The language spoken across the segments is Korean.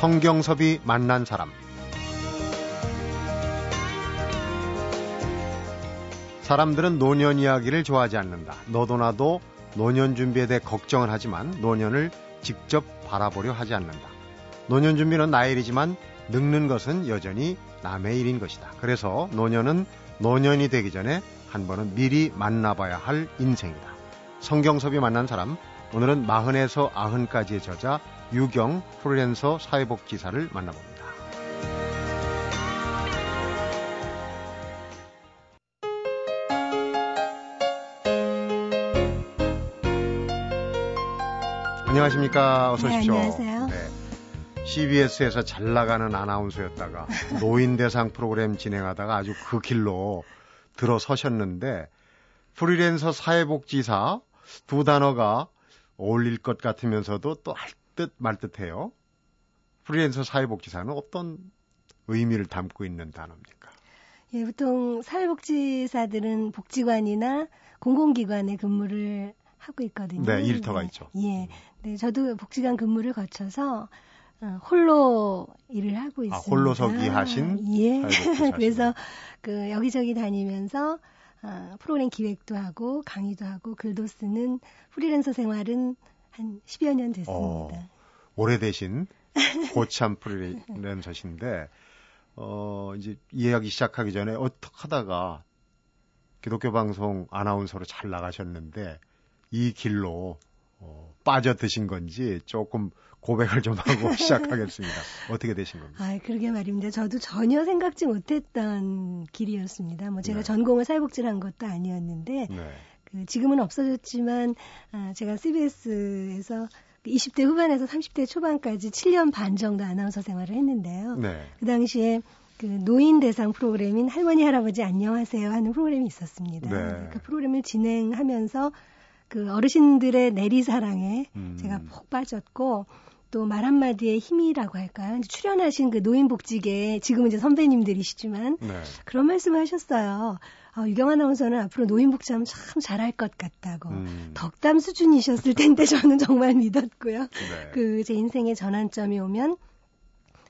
성경섭이 만난 사람 사람들은 노년 이야기를 좋아하지 않는다. 너도 나도 노년 준비에 대해 걱정을 하지만 노년을 직접 바라보려 하지 않는다. 노년 준비는 나의 일이지만 늙는 것은 여전히 남의 일인 것이다. 그래서 노년은 노년이 되기 전에 한 번은 미리 만나봐야 할 인생이다. 성경섭이 만난 사람, 오늘은 마흔에서 아흔까지의 저자 유경 프리랜서 사회복지사를 만나봅니다. 안녕하십니까. 어서 오십시오. 네, 안녕하세요. 네. CBS에서 잘 나가는 아나운서였다가 노인 대상 프로그램 진행하다가 아주 그 길로 들어서셨는데 프리랜서 사회복지사 두 단어가 어울릴 것 같으면서도 또 할 듯 말 듯해요. 프리랜서 사회복지사는 어떤 의미를 담고 있는 단어입니까? 예, 보통 사회복지사들은 복지관이나 공공기관에 근무를 하고 있거든요. 네, 일터가 네. 있죠. 예. 네, 저도 복지관 근무를 거쳐서 어, 홀로 일을 하고 있습니다. 아, 홀로서기 하신 예. 그래서 그 여기저기 다니면서 어, 프로그램 기획도 하고 강의도 하고 글도 쓰는 프리랜서 생활은 한 10여 년 됐습니다. 어, 오래되신 고참 프리랜서신데 어 이제 이야기 시작하기 전에 어떻게 하다가 기독교 방송 아나운서로 잘 나가셨는데 이 길로 어, 빠져드신 건지 조금 고백을 좀 하고 시작하겠습니다. 어떻게 되신 겁니까? 아, 그러게 말입니다. 저도 전혀 생각지 못했던 길이었습니다. 뭐 제가 네. 전공을 사회복지를 한 것도 아니었는데 네. 그 지금은 없어졌지만 아, 제가 CBS에서 20대 후반에서 30대 초반까지 7년 반 정도 아나운서 생활을 했는데요. 네. 그 당시에 그 노인 대상 프로그램인 할머니 할아버지 안녕하세요 하는 프로그램이 있었습니다. 네. 그 프로그램을 진행하면서 그 어르신들의 내리사랑에 음. 제가 푹 빠졌고 또 말 한마디의 힘이라고 할까요? 출연하신 그 노인복지계 지금은 이제 선배님들이시지만 네. 그런 말씀을 하셨어요. 아, 유경 아나운서는 앞으로 노인 복지하면 참 잘할 것 같다고. 음. 덕담 수준이셨을 텐데 저는 정말 믿었고요. 네. 그제 인생의 전환점이 오면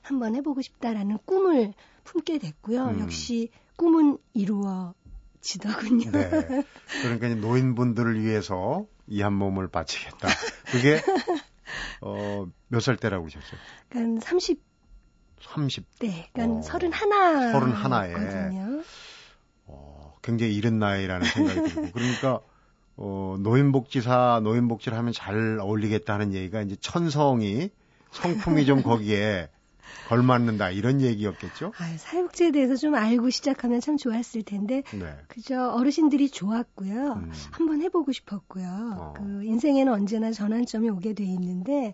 한번 해보고 싶다라는 꿈을 품게 됐고요. 음. 역시 꿈은 이루어지더군요. 네. 그러니까 노인분들을 위해서 이 한 몸을 바치겠다. 그게 어, 몇 살 때라고 그러셨어요? 그러니까 30대, 30. 그러니까 어. 31. 서른 하나에. 거든요. 어, 굉장히 이른 나이라는 생각이 들고 그러니까 어, 노인복지사 노인복지를 하면 잘 어울리겠다 하는 얘기가 이제 천성이 성품이 좀 거기에 걸맞는다 이런 얘기였겠죠? 아, 사회복지에 대해서 좀 알고 시작하면 참 좋았을 텐데 네. 그저 어르신들이 좋았고요. 음. 한번 해보고 싶었고요. 어. 그 인생에는 언제나 전환점이 오게 돼 있는데,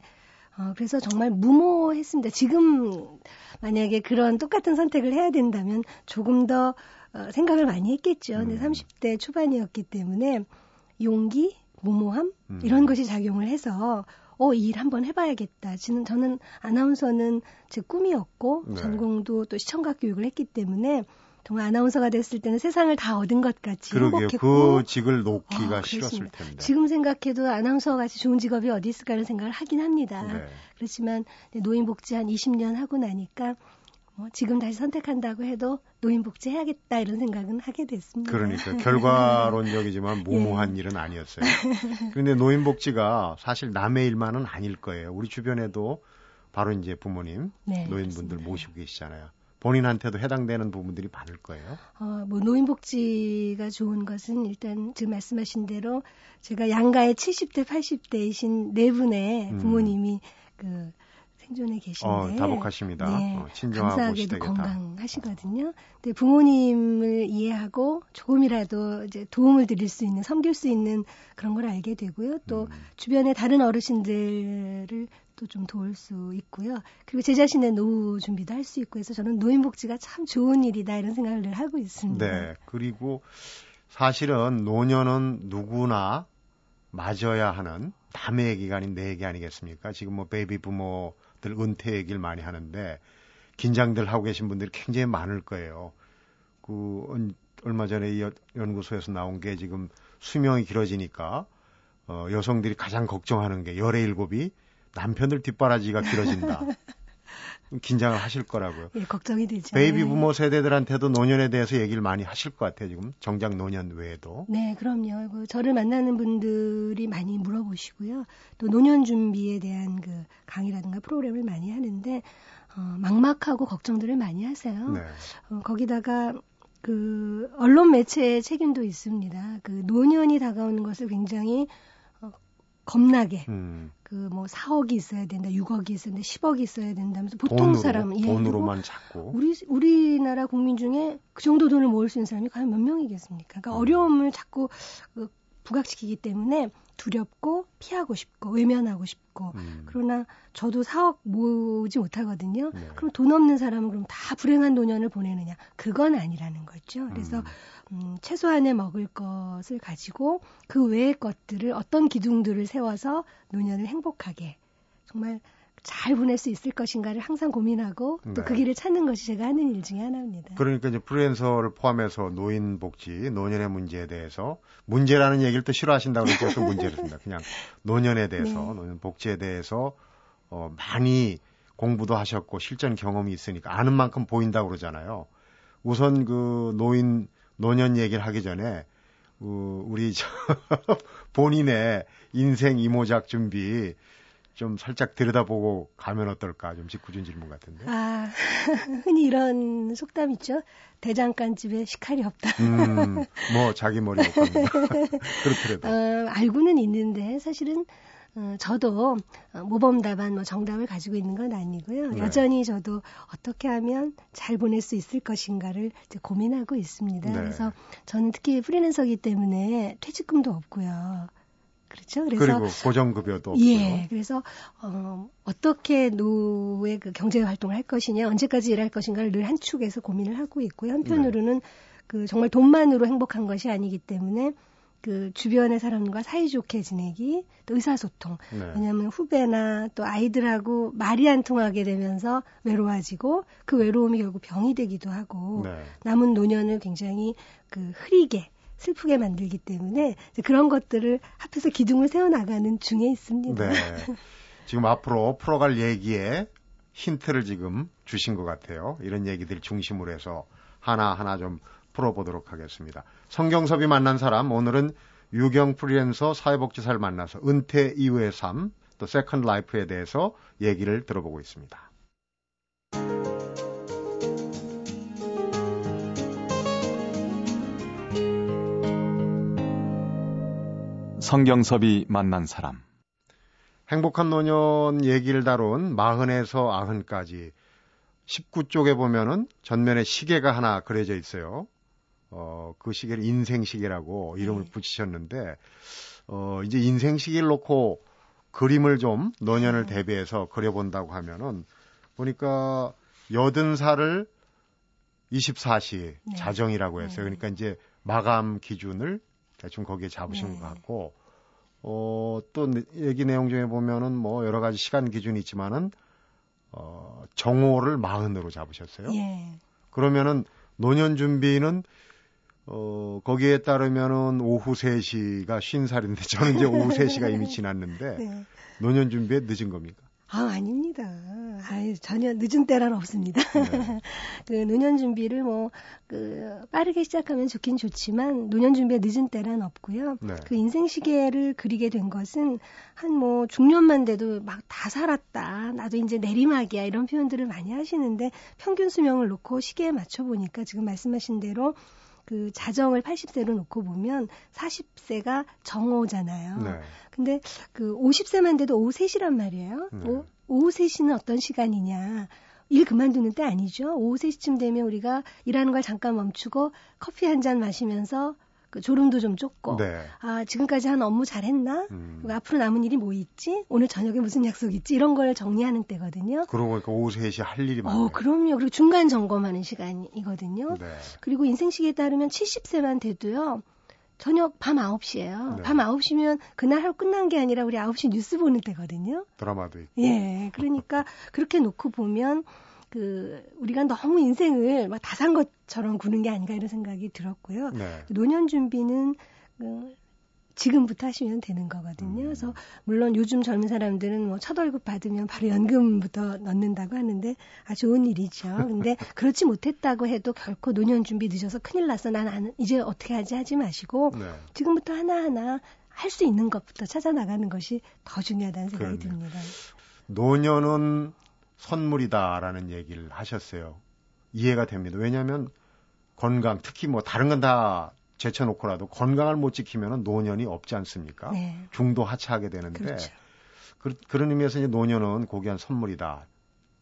어, 그래서 정말 무모했습니다. 지금 만약에 그런 똑같은 선택을 해야 된다면 조금 더 어, 생각을 많이 했겠죠. 근데 음. 30대 초반이었기 때문에 용기, 무모함 음. 이런 것이 작용을 해서 어, 이 일 한번 해봐야겠다. 저는, 저는 아나운서는 제 꿈이었고, 네. 전공도 또 시청각 교육을 했기 때문에, 정말 아나운서가 됐을 때는 세상을 다 얻은 것 같이 그러게요. 행복했고, 그 직을 놓기가 어, 싫었을 그렇습니다. 텐데. 지금 생각해도 아나운서 같이 좋은 직업이 어디 있을까라는 생각을 하긴 합니다. 네. 그렇지만 노인복지 한 20년 하고 나니까 뭐 지금 다시 선택한다고 해도 노인복지 해야겠다 이런 생각은 하게 됐습니다. 그러니까 결과론적이지만 무모한 예. 일은 아니었어요. 그런데 노인복지가 사실 남의 일만은 아닐 거예요. 우리 주변에도 바로 이제 부모님, 네, 노인분들 그렇습니다. 모시고 계시잖아요. 본인한테도 해당되는 부분들이 많을 거예요. 어, 뭐 노인복지가 좋은 것은 일단 지금 말씀하신 대로 제가 양가의 70대, 80대이신 네 분의 음. 부모님이 그 생존에 계신데 어, 다복하십니다. 네, 어, 친정하고 감사하게도. 건강하시거든요. 근데 부모님을 이해하고 조금이라도 이제 도움을 드릴 수 있는, 섬길 수 있는 그런 걸 알게 되고요. 또 음. 주변의 다른 어르신들을 또 좀 도울 수 있고요. 그리고 제 자신의 노후 준비도 할 수 있고 해서 저는 노인 복지가 참 좋은 일이다 이런 생각을 늘 하고 있습니다. 네. 그리고 사실은 노년은 누구나 맞아야 하는 남의 얘기가 아닌 내 얘기 아니겠습니까? 지금 뭐 베이비부머들 은퇴 얘기를 많이 하는데 긴장들 하고 계신 분들이 굉장히 많을 거예요. 그 언- 얼마 전에 이 여- 연구소에서 나온 게 지금 수명이 길어지니까 어, 여성들이 가장 걱정하는 게 열의 일곱이 남편들 뒷바라지가 길어진다. 긴장을 하실 거라고요. 예, 걱정이 되죠. 베이비부머 세대들한테도 노년에 대해서 얘기를 많이 하실 것 같아요. 지금 정작 노년 외에도. 네, 그럼요. 그 저를 만나는 분들이 많이 물어보시고요. 또 노년 준비에 대한 그 강의라든가 프로그램을 많이 하는데 어, 막막하고 걱정들을 많이 하세요. 네. 어, 거기다가 그 언론 매체의 책임도 있습니다. 그 노년이 다가오는 것을 굉장히 어, 겁나게 음, 그 뭐 4억이 있어야 된다, 6억이 있어야 된다, 10억이 있어야 된다면서 보통 돈으로, 사람 예, 돈으로만 찾고. 우리 우리나라 국민 중에 그 정도 돈을 모을 수 있는 사람이 과연 몇 명이겠습니까? 그러니까 음. 어려움을 자꾸 그 부각시키기 때문에 두렵고 피하고 싶고 외면하고 싶고 음, 그러나 저도 4억 모으지 못하거든요. 네. 그럼 돈 없는 사람은 그럼 다 불행한 노년을 보내느냐? 그건 아니라는 거죠. 그래서 음, 음, 최소한의 먹을 것을 가지고 그 외의 것들을 어떤 기둥들을 세워서 노년을 행복하게 정말 잘 보낼 수 있을 것인가를 항상 고민하고 또 그 네. 길을 찾는 것이 제가 하는 일 중에 하나입니다. 그러니까 이제 프리랜서를 포함해서 노인 복지, 노년의 문제에 대해서 문제라는 얘기를 또 싫어하신다고 또 문제를 씁니다. 그냥 노년에 대해서, 네. 노년 복지에 대해서 어, 많이 공부도 하셨고 실전 경험이 있으니까 아는 만큼 보인다고 그러잖아요. 우선 그 노인 노년 얘기를 하기 전에 어, 우리 저 본인의 인생 이모작 준비 좀 살짝 들여다보고 가면 어떨까 좀 짓궂은 질문 같은데. 아, 흔히 이런 속담 있죠. 대장간 집에 식칼이 없다. 음, 뭐 자기 머리 없답니다. 그렇더라도. 어, 알고는 있는데 사실은 어, 저도 어, 모범 답안, 뭐 정답을 가지고 있는 건 아니고요. 네. 여전히 저도 어떻게 하면 잘 보낼 수 있을 것인가를 이제 고민하고 있습니다. 네. 그래서 저는 특히 프리랜서기 때문에 퇴직금도 없고요. 그렇죠. 그래서 그리고 고정급여도 없고요. 예, 그래서 어, 어떻게 노의 그 경제 활동을 할 것이냐, 언제까지 일할 것인가를 늘 한 축에서 고민을 하고 있고요. 한편으로는 네. 그 정말 돈만으로 행복한 것이 아니기 때문에 그 주변의 사람과 사이좋게 지내기, 또 의사소통. 네. 왜냐하면 후배나 또 아이들하고 말이 안 통하게 되면서 외로워지고 그 외로움이 결국 병이 되기도 하고 네. 남은 노년을 굉장히 그 흐리게 슬프게 만들기 때문에 그런 것들을 합해서 기둥을 세워 나가는 중에 있습니다. 네. 지금 앞으로 풀어갈 얘기에 힌트를 지금 주신 것 같아요. 이런 얘기들 중심으로 해서 하나하나 좀 풀어보도록 하겠습니다. 성경섭이 만난 사람, 오늘은 유경 프리랜서 사회복지사를 만나서 은퇴 이후의 삶, 또 second life에 대해서 얘기를 들어보고 있습니다. 성경섭이 만난 사람. 행복한 노년 얘기를 다룬 40에서 90까지 19쪽에 보면은 전면에 시계가 하나 그려져 있어요. 어, 그 시계를 인생 시계라고 이름을 네. 붙이셨는데, 어, 이제 인생 시계를 놓고 그림을 좀 노년을 네. 대비해서 그려본다고 하면은, 보니까 80살을 24시 네. 자정이라고 했어요. 네. 그러니까 이제 마감 기준을 대충 거기에 잡으신 네. 것 같고, 어, 또 내- 얘기 내용 중에 보면은 뭐 여러 가지 시간 기준이 있지만은, 어, 정오를 마흔으로 잡으셨어요. 예. 그러면은 노년 준비는 어, 거기에 따르면은 오후 3시가 50살인데 저는 이제 오후 3시가 이미 지났는데 네. 노년 준비에 늦은 겁니까? 아, 아닙니다. 아유, 전혀 늦은 때란 없습니다. 네. 그 노년 준비를 뭐, 그, 빠르게 시작하면 좋긴 좋지만, 노년 준비에 늦은 때란 없고요. 네. 그 인생 시계를 그리게 된 것은, 한 뭐, 중년만 돼도 막 다 살았다. 나도 이제 내리막이야. 이런 표현들을 많이 하시는데, 평균 수명을 놓고 시계에 맞춰보니까, 지금 말씀하신 대로, 그 자정을 80세로 놓고 보면 40세가 정오잖아요. 네. 근데 그 50세만 돼도 오후 3시란 말이에요. 네. 오, 오후 3시는 어떤 시간이냐. 일 그만두는 때 아니죠. 오후 3시쯤 되면 우리가 일하는 걸 잠깐 멈추고 커피 한 잔 마시면서 그 졸음도 좀 쫓고 네. 아 지금까지 한 업무 잘했나? 음. 그리고 앞으로 남은 일이 뭐 있지? 오늘 저녁에 무슨 약속 있지? 이런 걸 정리하는 때거든요. 그러고 보니까 오후 3시 할 일이 많아요. 어, 그럼요. 그리고 중간 점검하는 시간이거든요. 네. 그리고 인생시계에 따르면 70세만 돼도요. 저녁 밤 9시예요. 네. 밤 9시면 그날 하루 끝난 게 아니라 우리 9시 뉴스 보는 때거든요. 드라마도 있고. 예. 그러니까 그렇게 놓고 보면 그 우리가 너무 인생을 막 다 산 것처럼 구는 게 아닌가 이런 생각이 들었고요. 네. 노년 준비는 그 지금부터 하시면 되는 거거든요. 음. 그래서 물론 요즘 젊은 사람들은 뭐 첫 월급 받으면 바로 연금부터 넣는다고 하는데 아 좋은 일이죠. 근데 그렇지 못했다고 해도 결코 노년 준비 늦어서 큰일 났어. 난 이제 어떻게 하지 하지 마시고 네. 지금부터 하나하나 할 수 있는 것부터 찾아 나가는 것이 더 중요하다는 생각이 그러네요. 듭니다. 노년은 선물이다라는 얘기를 하셨어요. 이해가 됩니다. 왜냐하면 건강, 특히 뭐 다른 건 다 제쳐놓고라도 건강을 못 지키면 노년이 없지 않습니까? 네. 중도 하차하게 되는데 그렇죠. 그, 런 의미에서 이제 노년은 고귀한 선물이다.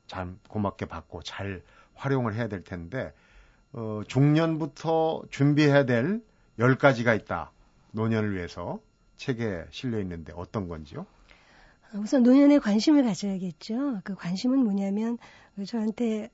잘 고맙게 받고 잘 활용을 해야 될 텐데 어, 중년부터 준비해야 될 10가지가 있다. 노년을 위해서 책에 실려 있는데 어떤 건지요? 우선 노년에 관심을 가져야겠죠. 그 관심은 뭐냐면 저한테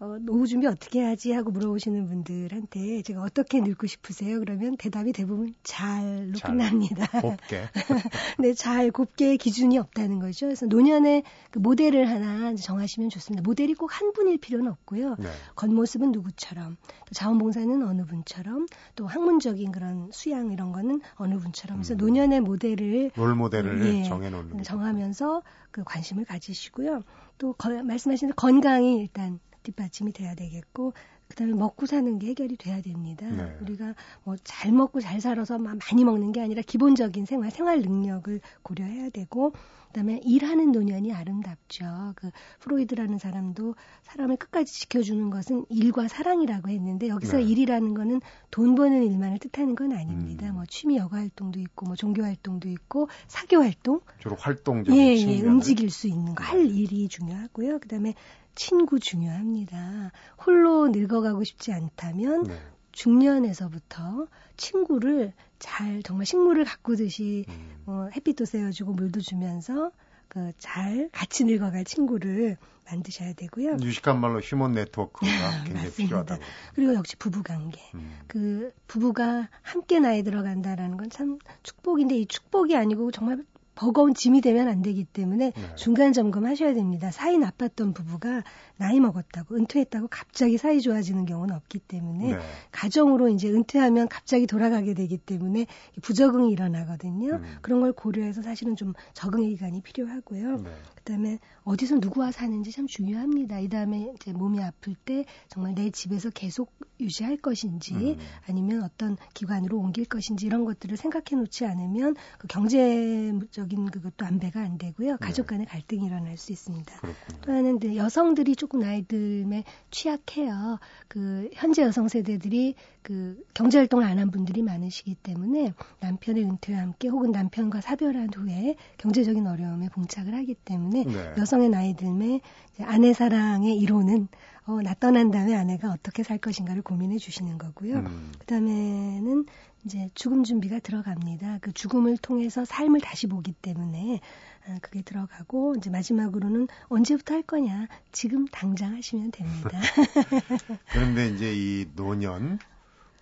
어, 노후 준비 어떻게 하지 하고 물어보시는 분들한테 제가 어떻게 늙고 싶으세요? 그러면 대답이 대부분 잘로 잘, 끝납니다. 곱게. 네, 잘 곱게 기준이 없다는 거죠. 그래서 노년에 그 모델을 하나 정하시면 좋습니다. 모델이 꼭 한 분일 필요는 없고요. 네. 겉모습은 누구처럼, 또 자원봉사는 어느 분처럼, 또 학문적인 그런 수양 이런 거는 어느 분처럼. 그래서 음. 노년의 모델을 롤 모델을 예, 정해놓는 정하면서 그 관심을 가지시고요. 또 거, 말씀하신 건강이 일단 뒷받침이 돼야 되겠고 그다음에 먹고 사는 게 해결이 돼야 됩니다. 네. 우리가 뭐 잘 먹고 잘 살아서 많이 먹는 게 아니라 기본적인 생활 생활 능력을 고려해야 되고 그다음에 일하는 노년이 아름답죠. 그 프로이드라는 사람도 사람을 끝까지 지켜주는 것은 일과 사랑이라고 했는데 여기서 네. 일이라는 거는 돈 버는 일만을 뜻하는 건 아닙니다. 음. 뭐 취미 여가 활동도 있고 뭐 종교 활동도 있고 사교 활동 주로 활동적인 예, 예 움직일 수 있는 거 할 일이 중요하고요. 그다음에 친구 중요합니다. 홀로 늙어가고 싶지 않다면 네. 중년에서부터 친구를 잘 정말 식물을 가꾸듯이 음. 어, 햇빛도 쐬어주고 물도 주면서 그 잘 같이 늙어갈 친구를 만드셔야 되고요. 유식한 말로 휴먼 네트워크가 굉장히 필요하다고. 그리고 역시 부부 관계. 음. 그 부부가 함께 나이 들어간다라는 건 참 축복인데 이 축복이 아니고 정말 버거운 짐이 되면 안 되기 때문에 네. 중간 점검하셔야 됩니다. 사이 나빴던 부부가 나이 먹었다고 은퇴했다고 갑자기 사이 좋아지는 경우는 없기 때문에 네. 가정으로 이제 은퇴하면 갑자기 돌아가게 되기 때문에 부적응이 일어나거든요. 음. 그런 걸 고려해서 사실은 좀 적응의 기간이 필요하고요. 네. 그다음에 어디서 누구와 사는지 참 중요합니다. 이 다음에 이제 몸이 아플 때 정말 내 집에서 계속 유지할 것인지 음. 아니면 어떤 기관으로 옮길 것인지 이런 것들을 생각해 놓지 않으면 그 경제적 인 그것도 안배가 안 되고요. 가족 네. 간의 갈등이 일어날 수 있습니다. 그렇군요. 또 하나는 여성들이 조금 나이 들에 취약해요. 그 현재 여성 세대들이 그 경제 활동을 안 한 분들이 많으시기 때문에 남편의 은퇴와 함께 혹은 남편과 사별한 후에 경제적인 어려움에 봉착을 하기 때문에 네. 여성의 나이 들매 아내 사랑의 이론은 어, 나 떠난 다음에 아내가 어떻게 살 것인가를 고민해 주시는 거고요. 음. 그 다음에는 이제 죽음 준비가 들어갑니다. 그 죽음을 통해서 삶을 다시 보기 때문에 아, 그게 들어가고 이제 마지막으로는 언제부터 할 거냐 지금 당장 하시면 됩니다. 그런데 이제 이 노년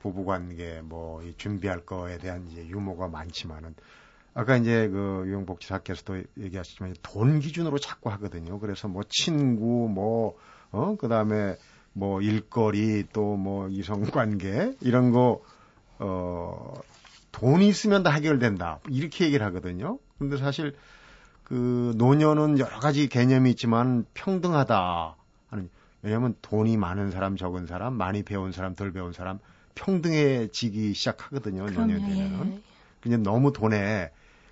부부 관계 뭐 준비할 거에 대한 이제 유머가 많지만은 아까 이제 그 유영복 지사께서도 얘기하셨지만 돈 기준으로 자꾸 하거든요. 그래서 뭐 친구 뭐 어, 그 다음에 뭐 일거리 또 뭐 이성관계 이런 거, 어, 돈이 있으면 다 해결된다. 이렇게 얘기를 하거든요. 근데 사실 그 노년은 여러 가지 개념이 있지만 평등하다. 하는, 왜냐면 돈이 많은 사람, 적은 사람, 많이 배운 사람, 덜 배운 사람 평등해지기 시작하거든요. 노년 되면은. 예. 그냥 너무 돈에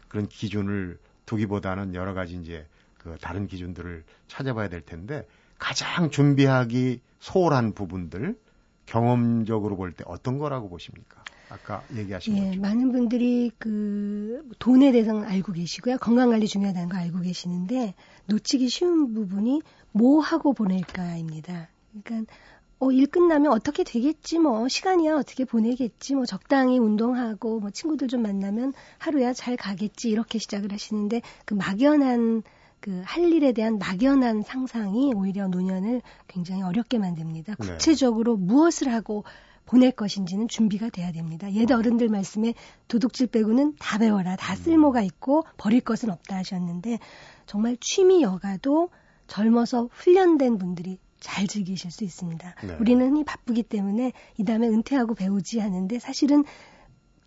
그런 기준을 두기보다는 여러 가지 이제 그 다른 기준들을 찾아봐야 될 텐데 가장 준비하기 소홀한 부분들 경험적으로 볼 때 어떤 거라고 보십니까? 아까 얘기하신 예, 거죠. 많은 분들이 그 돈에 대해서 알고 계시고요. 건강 관리 중요하다는 거 알고 계시는데 놓치기 쉬운 부분이 뭐 하고 보낼까입니다. 그러니까 어, 일 끝나면 어떻게 되겠지 뭐 시간이야 어떻게 보내겠지 뭐 적당히 운동하고 뭐 친구들 좀 만나면 하루야 잘 가겠지 이렇게 시작을 하시는데 그 막연한 그 할 일에 대한 막연한 상상이 오히려 노년을 굉장히 어렵게 만듭니다. 네. 구체적으로 네. 무엇을 하고 보낼 것인지는 준비가 돼야 됩니다. 옛 어른들 말씀에 도둑질 빼고는 다 배워라. 다 음. 쓸모가 있고 버릴 것은 없다 하셨는데 정말 취미 여가도 젊어서 훈련된 분들이 잘 즐기실 수 있습니다. 네. 우리는 흔히 바쁘기 때문에 이 다음에 은퇴하고 배우지 하는데 사실은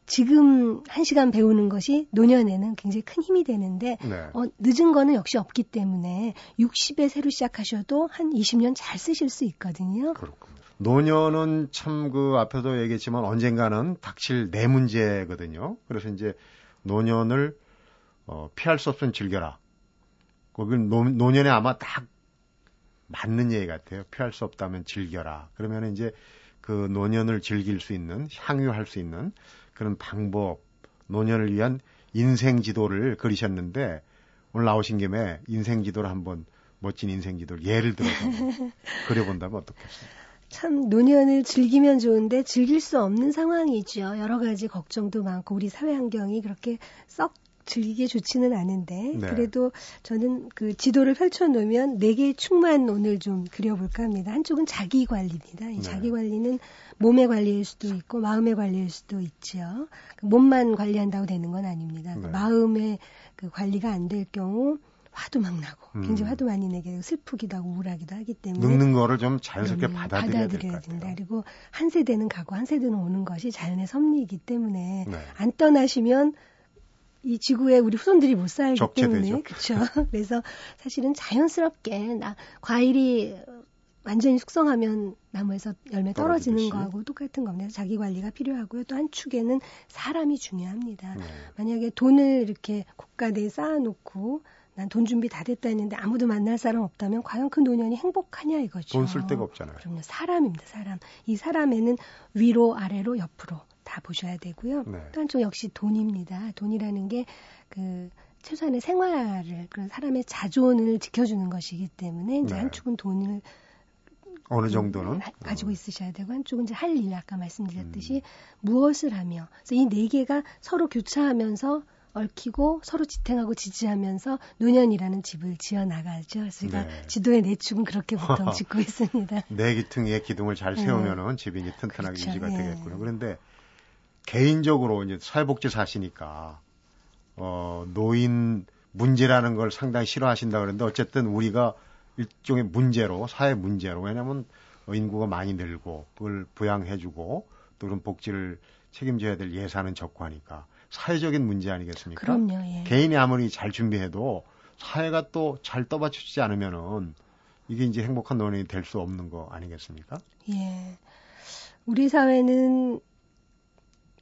지금 한 시간 배우는 것이 노년에는 굉장히 큰 힘이 되는데 네. 어, 늦은 거는 역시 없기 때문에 60에 새로 시작하셔도 한 20년 잘 쓰실 수 있거든요. 그렇군요. 노년은 참 그 앞에도 얘기했지만 언젠가는 닥칠 내 문제거든요. 그래서 이제 노년을 어, 피할 수 없으면 즐겨라. 노, 노년에 아마 딱 맞는 얘기 같아요. 피할 수 없다면 즐겨라. 그러면 이제 그 노년을 즐길 수 있는, 향유할 수 있는 그런 방법, 노년을 위한 인생 지도를 그리셨는데 오늘 나오신 김에 인생 지도를 한번 멋진 인생 지도를 예를 들어서 그려본다면 어떻겠습니까? 참 노년을 즐기면 좋은데 즐길 수 없는 상황이죠. 여러 가지 걱정도 많고 우리 사회 환경이 그렇게 썩 즐기기 좋지는 않은데 네. 그래도 저는 그 지도를 펼쳐놓으면 네 개의 축만 오늘 좀 그려볼까 합니다. 한쪽은 자기 관리입니다. 이 네. 자기 관리는 몸의 관리일 수도 있고 마음의 관리일 수도 있죠. 그 몸만 관리한다고 되는 건 아닙니다. 그 네. 마음의 그 관리가 안 될 경우 화도 막 나고 음. 굉장히 화도 많이 내게 되고 슬프기도 하고 우울하기도 하기 때문에 늙는 거를 좀 자연스럽게 그럼요. 받아들여야 받아들여야. 된다. 그리고 한 세대는 가고 한 세대는 오는 것이 자연의 섭리이기 때문에 네. 안 떠나시면 이 지구에 우리 후손들이 못 살기 적체되죠. 때문에 그렇죠. 그래서 사실은 자연스럽게 나 과일이 완전히 숙성하면 나무에서 열매 떨어지는. 거하고 똑같은 겁니다. 자기 관리가 필요하고요. 또 한 축에는 사람이 중요합니다. 네. 만약에 돈을 이렇게 국가대에 쌓아놓고 난 돈 준비 다 됐다 했는데 아무도 만날 사람 없다면 과연 그 노년이 행복하냐 이거죠. 돈 쓸 데가 없잖아요. 그럼요. 사람입니다. 사람. 이 사람에는 위로 아래로 옆으로 다 보셔야 되고요. 네. 또 한쪽 역시 돈입니다. 돈이라는 게 그 최소한의 생활을 그런 사람의 자존을 지켜주는 것이기 때문에 이제 네. 한쪽은 돈을 어느 정도는 음, 가- 가지고 있으셔야 되고 한쪽은 이제 할 일 아까 말씀드렸듯이 음. 무엇을 하며 그래서 이 네 개가 서로 교차하면서 얽히고 서로 지탱하고 지지하면서 노년이라는 집을 지어 나가죠. 그래서 제가 네. 지도의 네 축은 그렇게 보통 짓고 있습니다. 내 기둥에 기둥을 잘 네. 세우면은 집이 이제 튼튼하게 그렇죠. 유지가 예. 되겠고요. 그런데 개인적으로 이제 사회복지 사시니까 어 노인 문제라는 걸 상당히 싫어하신다 그러는데 어쨌든 우리가 일종의 문제로 사회 문제로 왜냐하면 인구가 많이 늘고 그걸 부양해주고 또 그런 복지를 책임져야 될 예산은 적고 하니까 사회적인 문제 아니겠습니까? 그럼요. 예. 개인이 아무리 잘 준비해도 사회가 또 잘 떠받쳐주지 않으면은 이게 이제 행복한 노년이 될 수 없는 거 아니겠습니까? 예. 우리 사회는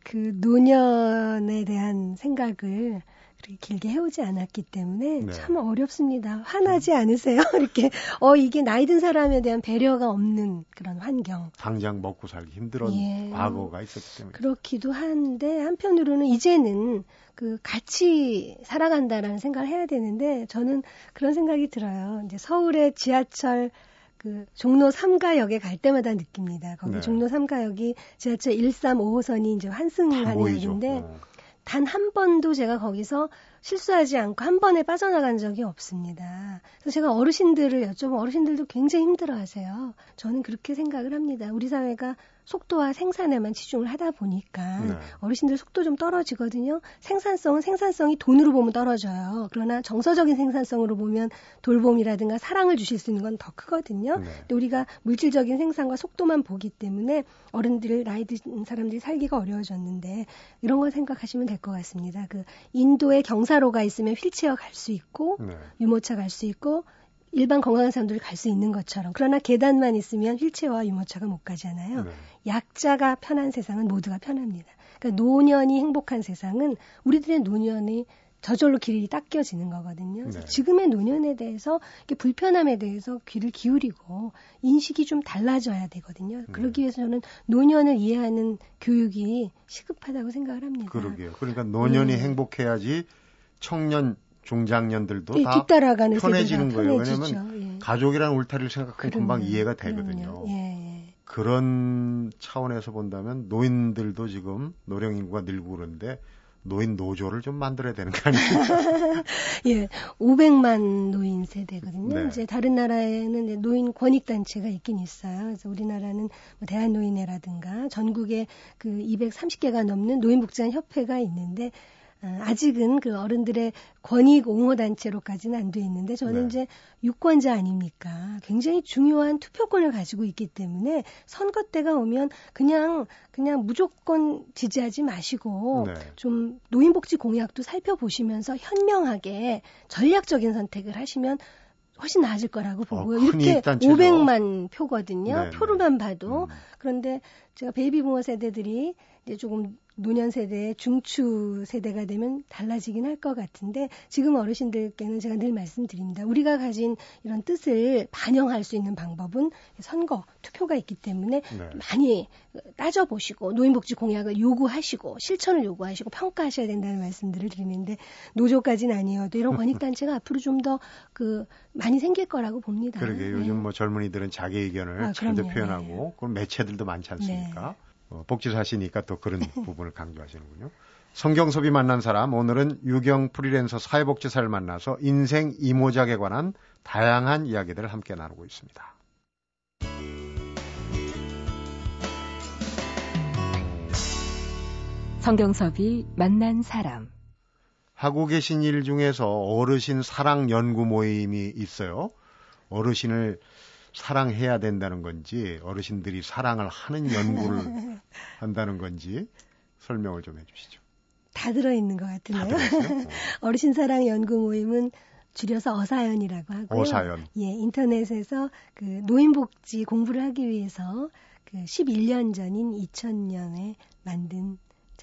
그 노년에 대한 생각을 그렇게 길게 해오지 않았기 때문에 네. 참 어렵습니다. 화나지 않으세요? 이렇게 어 이게 나이 든 사람에 대한 배려가 없는 그런 환경. 당장 먹고 살기 힘들었 예. 과거가 있었기 때문에. 그렇기도 한데 한편으로는 이제는 그 같이 살아간다라는 생각을 해야 되는데 저는 그런 생각이 들어요. 이제 서울의 지하철 그 종로 3가역에 갈 때마다 느낍니다. 거기 네. 종로 3가역이 지하철 1, 3, 5호선이 이제 다 환승하는. 역인데 어. 단한 번도 제가 거기서 실수하지 않고 한 번에 빠져나간 적이 없습니다. 그래서 제가 어르신들을 여쭤보면 어르신들도 굉장히 힘들어 하세요. 저는 그렇게 생각을 합니다. 우리 사회가 속도와 생산에만 치중을 하다 보니까 네. 어르신들 속도 좀 떨어지거든요. 생산성은 생산성이 돈으로 보면 떨어져요. 그러나 정서적인 생산성으로 보면 돌봄이라든가 사랑을 주실 수 있는 건 더 크거든요. 네. 근데 우리가 물질적인 생산과 속도만 보기 때문에 어른들 나이 든 사람들이 살기가 어려워졌는데 이런 걸 생각하시면 될 것 같습니다. 그 인도에 경사로가 있으면 휠체어 갈 수 있고 네. 유모차 갈 수 있고 일반 건강한 사람들이 갈 수 있는 것처럼 그러나 계단만 있으면 휠체어와 유모차가 못 가잖아요. 네. 약자가 편한 세상은 모두가 편합니다. 그러니까 노년이 행복한 세상은 우리들의 노년이 저절로 길이 닦여지는 거거든요. 네. 지금의 노년에 대해서 불편함에 대해서 귀를 기울이고 인식이 좀 달라져야 되거든요. 네. 그러기 위해서 저는 노년을 이해하는 교육이 시급하다고 생각을 합니다. 그러게요. 그러니까 노년이 네. 행복해야지 청년 중장년들도 예, 다 뒤따라가는 편해지는 거예요. 편해지죠. 예. 가족이라는 울타리를 생각하면 금방. 이해가 되거든요. 예, 예. 그런 차원에서 본다면 노인들도 지금 노령 인구가 늘고 그러는데 노인 노조를 좀 만들어야 되는 거 아닙니까? 예, 500만 노인 세대거든요. 네. 이제 다른 나라에는 노인 권익 단체가 있긴 있어요. 그래서 우리나라는 뭐 대한노인회라든가 전국에 그 230개가 넘는 노인복지관 협회가 있는데 어, 아직은 그 어른들의 권익 옹호 단체로까지는 안 돼 있는데 저는 네. 이제 유권자 아닙니까? 굉장히 중요한 투표권을 가지고 있기 때문에 선거 때가 오면 그냥 그냥 무조건 지지하지 마시고 네. 좀 노인복지 공약도 살펴보시면서 현명하게 전략적인 선택을 하시면 훨씬 나아질 거라고 어, 보고요. 어, 이렇게 500만 표거든요. 네, 표로만 봐도. 음. 그런데 제가 베이비 부머 세대들이 이제 조금 노년 세대, 중추 세대가 되면 달라지긴 할 것 같은데 지금 어르신들께는 제가 늘 말씀드립니다. 우리가 가진 이런 뜻을 반영할 수 있는 방법은 선거, 투표가 있기 때문에 네. 많이 따져보시고 노인복지 공약을 요구하시고 실천을 요구하시고 평가하셔야 된다는 말씀들을 드리는데 노조까지는 아니어도 이런 권익단체가 앞으로 좀 더 그 많이 생길 거라고 봅니다. 그러게 네. 요즘 뭐 젊은이들은 자기 의견을 아, 잘도 표현하고 네. 그런 매체들도 많지 않습니까? 네. 어, 복지사시니까 또 그런 부분을 강조하시는군요. 성경섭이 만난 사람 오늘은 유경 프리랜서 사회복지사를 만나서 인생 이모작에 관한 다양한 이야기들을 함께 나누고 있습니다. 성경섭이 만난 사람 하고 계신 일 중에서 어르신 사랑 연구 모임이 있어요. 어르신을 사랑해야 된다는 건지 어르신들이 사랑을 하는 연구를 한다는 건지 설명을 좀 해주시죠. 다 들어있는 것 같은데요. 어. 르신 사랑 연구 모임은 줄여서 어사연이라고 하고요. 어사연. 예, 인터넷에서 그 노인복지 공부를 하기 위해서 그 11년 전인 2000년에 만든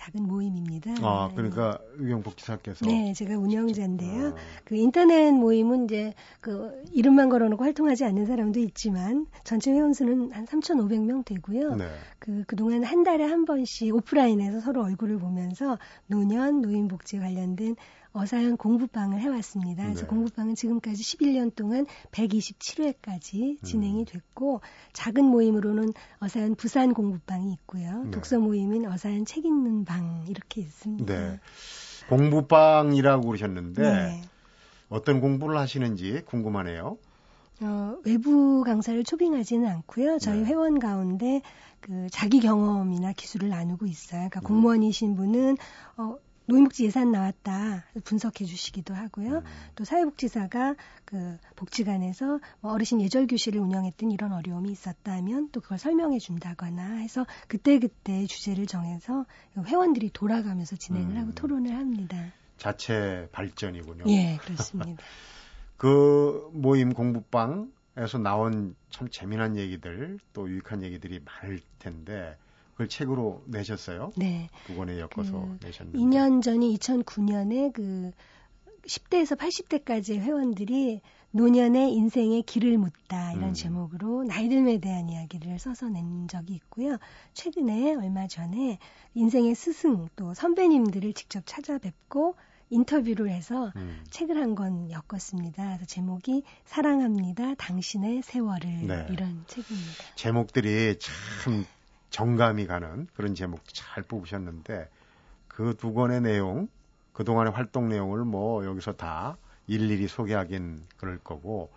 작은 모임입니다. 아, 그러니까 의경복지사께서 네, 제가 운영자인데요. 아. 그 인터넷 모임은 이제 그 이름만 걸어놓고 활동하지 않는 사람도 있지만 전체 회원 수는 한 3,500명 되고요. 네. 그 그동안 한 달에 한 번씩 오프라인에서 서로 얼굴을 보면서 노년 노인 복지 관련된 어사연 공부방을 해왔습니다. 그래서 네. 공부방은 지금까지 11년 동안 127회까지 진행이 음. 됐고 작은 모임으로는 어사연 부산 공부방이 있고요. 네. 독서 모임인 어사연 책 읽는 방 이렇게 있습니다. 네. 공부방이라고 그러셨는데 네. 어떤 공부를 하시는지 궁금하네요. 어, 외부 강사를 초빙하지는 않고요. 저희 네. 회원 가운데 그 자기 경험이나 기술을 나누고 있어요. 그러니까 음. 공무원이신 분은 어, 노인복지 예산 나왔다 분석해 주시기도 하고요. 음. 또 사회복지사가 그 복지관에서 뭐 어르신 예절 교실을 운영했던 이런 어려움이 있었다면 또 그걸 설명해 준다거나 해서 그때 그때 주제를 정해서 회원들이 돌아가면서 진행을 음. 하고 토론을 합니다. 자체 발전이군요. 예, 그렇습니다. 그 모임 공부방에서 나온 참 재미난 얘기들 또 유익한 얘기들이 많을 텐데 그걸 책으로 내셨어요? 네. 두 권에 엮어서 그 내셨는데. 2년 전이 2009년에 그 10대에서 80대까지 회원들이 노년의 인생의 길을 묻다 이런 음. 제목으로 나이듦에 대한 이야기를 써서 낸 적이 있고요. 최근에 얼마 전에 인생의 스승 또 선배님들을 직접 찾아뵙고 인터뷰를 해서 음. 책을 한 권 엮었습니다. 그래서 제목이 사랑합니다. 당신의 세월을 네. 이런 책입니다. 제목들이 참 정감이 가는 그런 제목도 잘 뽑으셨는데 그 두 권의 내용, 그동안의 활동 내용을 뭐 여기서 다 일일이 소개하긴 그럴 거고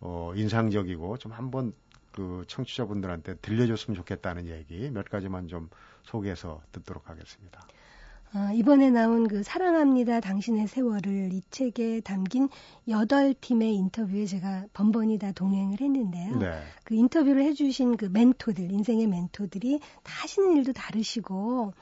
어 인상적이고 좀 한번 그 청취자분들한테 들려줬으면 좋겠다는 얘기 몇 가지만 좀 소개해서 듣도록 하겠습니다. 아, 이번에 나온 그 사랑합니다 당신의 세월을 이 책에 담긴 여덟 팀의 인터뷰에 제가 번번이 다 동행을 했는데요. 네. 그 인터뷰를 해주신 그 멘토들, 인생의 멘토들이 다 하시는 일도 다르시고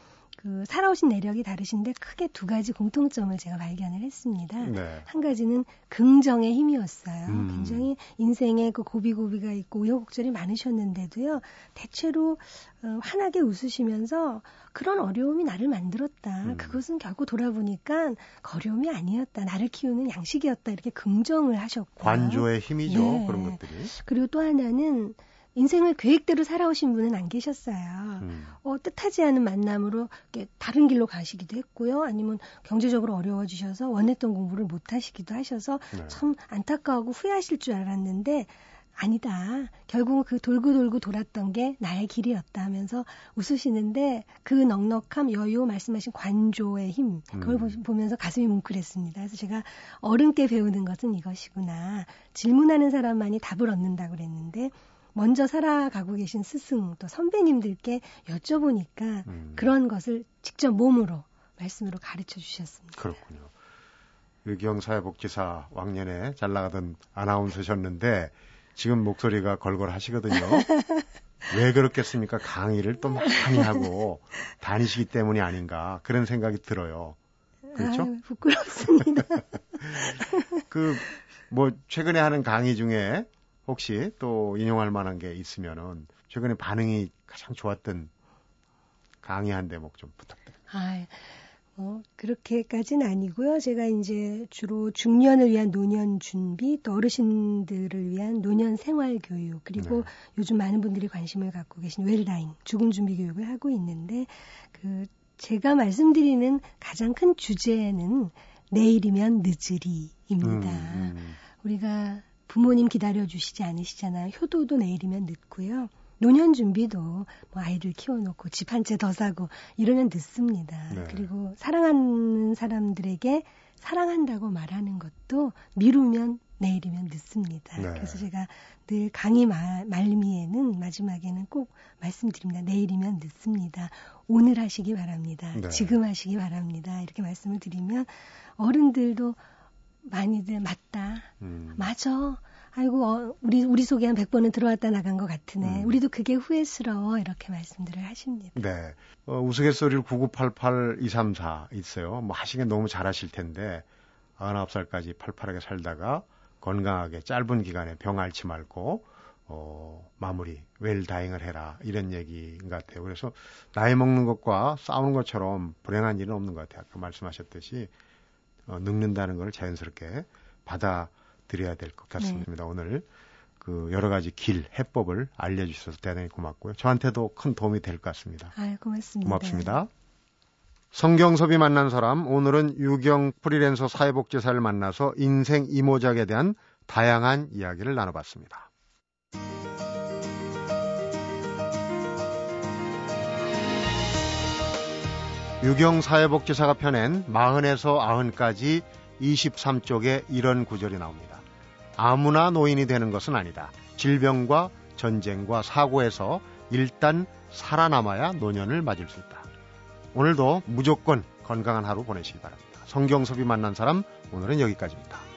그 살아오신 내력이 다르신데 크게 두 가지 공통점을 제가 발견을 했습니다. 네. 한 가지는 긍정의 힘이었어요. 음. 굉장히 인생에 그 고비고비가 있고 우여곡절이 많으셨는데도요. 대체로 어, 환하게 웃으시면서 그런 어려움이 나를 만들었다. 음. 그것은 결국 돌아보니까 어려움이 아니었다. 나를 키우는 양식이었다. 이렇게 긍정을 하셨고 관조의 힘이죠. 네. 그런 것들이. 그리고 또 하나는 인생을 계획대로 살아오신 분은 안 계셨어요. 음. 어, 뜻하지 않은 만남으로 다른 길로 가시기도 했고요. 아니면 경제적으로 어려워지셔서 원했던 공부를 못 하시기도 하셔서 네. 참 안타까워하고 후회하실 줄 알았는데 아니다. 결국 그 돌고 돌고 돌았던 게 나의 길이었다 하면서 웃으시는데 그 넉넉함, 여유, 말씀하신 관조의 힘, 그걸 음. 보면서 가슴이 뭉클했습니다. 그래서 제가 어른께 배우는 것은 이것이구나. 질문하는 사람만이 답을 얻는다고 그랬는데 먼저 살아가고 계신 스승 또 선배님들께 여쭤보니까 음. 그런 것을 직접 몸으로 말씀으로 가르쳐 주셨습니다. 그렇군요. 유경 사회복지사 왕년에 잘 나가던 아나운서셨는데 지금 목소리가 걸걸하시거든요. 왜 그렇겠습니까? 강의를 또 많이 하고 다니시기 때문이 아닌가 그런 생각이 들어요. 그렇죠? 아유, 부끄럽습니다. 그 뭐 최근에 하는 강의 중에 혹시 또 인용할 만한 게 있으면은 최근에 반응이 가장 좋았던 강의 한 대목 좀 부탁드립니다. 아, 어, 그렇게까지는 아니고요. 제가 이제 주로 중년을 위한 노년 준비, 또 어르신들을 위한 노년 생활 교육, 그리고 네. 요즘 많은 분들이 관심을 갖고 계신 웰다잉, 죽음 준비 교육을 하고 있는데, 그, 제가 말씀드리는 가장 큰 주제는 내일이면 늦으리입니다. 음, 음. 우리가 부모님 기다려주시지 않으시잖아요. 효도도 내일이면 늦고요. 노년 준비도 뭐 아이들 키워놓고 집 한 채 더 사고 이러면 늦습니다. 네. 그리고 사랑하는 사람들에게 사랑한다고 말하는 것도 미루면 내일이면 늦습니다. 네. 그래서 제가 늘 강의 말, 말미에는 마지막에는 꼭 말씀드립니다. 내일이면 늦습니다. 오늘 하시기 바랍니다. 네. 지금 하시기 바랍니다. 이렇게 말씀을 드리면 어른들도 많이들 맞다. 음. 맞아. 아이고 어, 우리 우리 속에 한 100번은 들어왔다 나간 것 같으네. 음. 우리도 그게 후회스러워 이렇게 말씀들을 하십니다. 네. 어, 우스갯소리를 9988234 있어요. 뭐 하시긴 너무 잘하실 텐데 99살까지 팔팔하게 살다가 건강하게 짧은 기간에 병 앓지 말고 어, 마무리 웰 다잉을 해라 이런 얘기인 것 같아요. 그래서 나이 먹는 것과 싸우는 것처럼 불행한 일은 없는 것 같아요. 아까 말씀하셨듯이 어, 늙는다는 걸 자연스럽게 받아 드려야 될 것 같습니다. 네. 오늘 그 여러 가지 길, 해법을 알려주셔서 대단히 고맙고요. 저한테도 큰 도움이 될 것 같습니다. 아, 고맙습니다. 고맙습니다. 성경섭이 만난 사람, 오늘은 유경 프리랜서 사회복지사를 만나서 인생 이모작에 대한 다양한 이야기를 나눠봤습니다. 유경 사회복지사가 펴낸 40에서 90까지 23쪽에 이런 구절이 나옵니다. 아무나 노인이 되는 것은 아니다. 질병과 전쟁과 사고에서 일단 살아남아야 노년을 맞을 수 있다. 오늘도 무조건 건강한 하루 보내시기 바랍니다. 성경섭이 만난 사람 오늘은 여기까지입니다.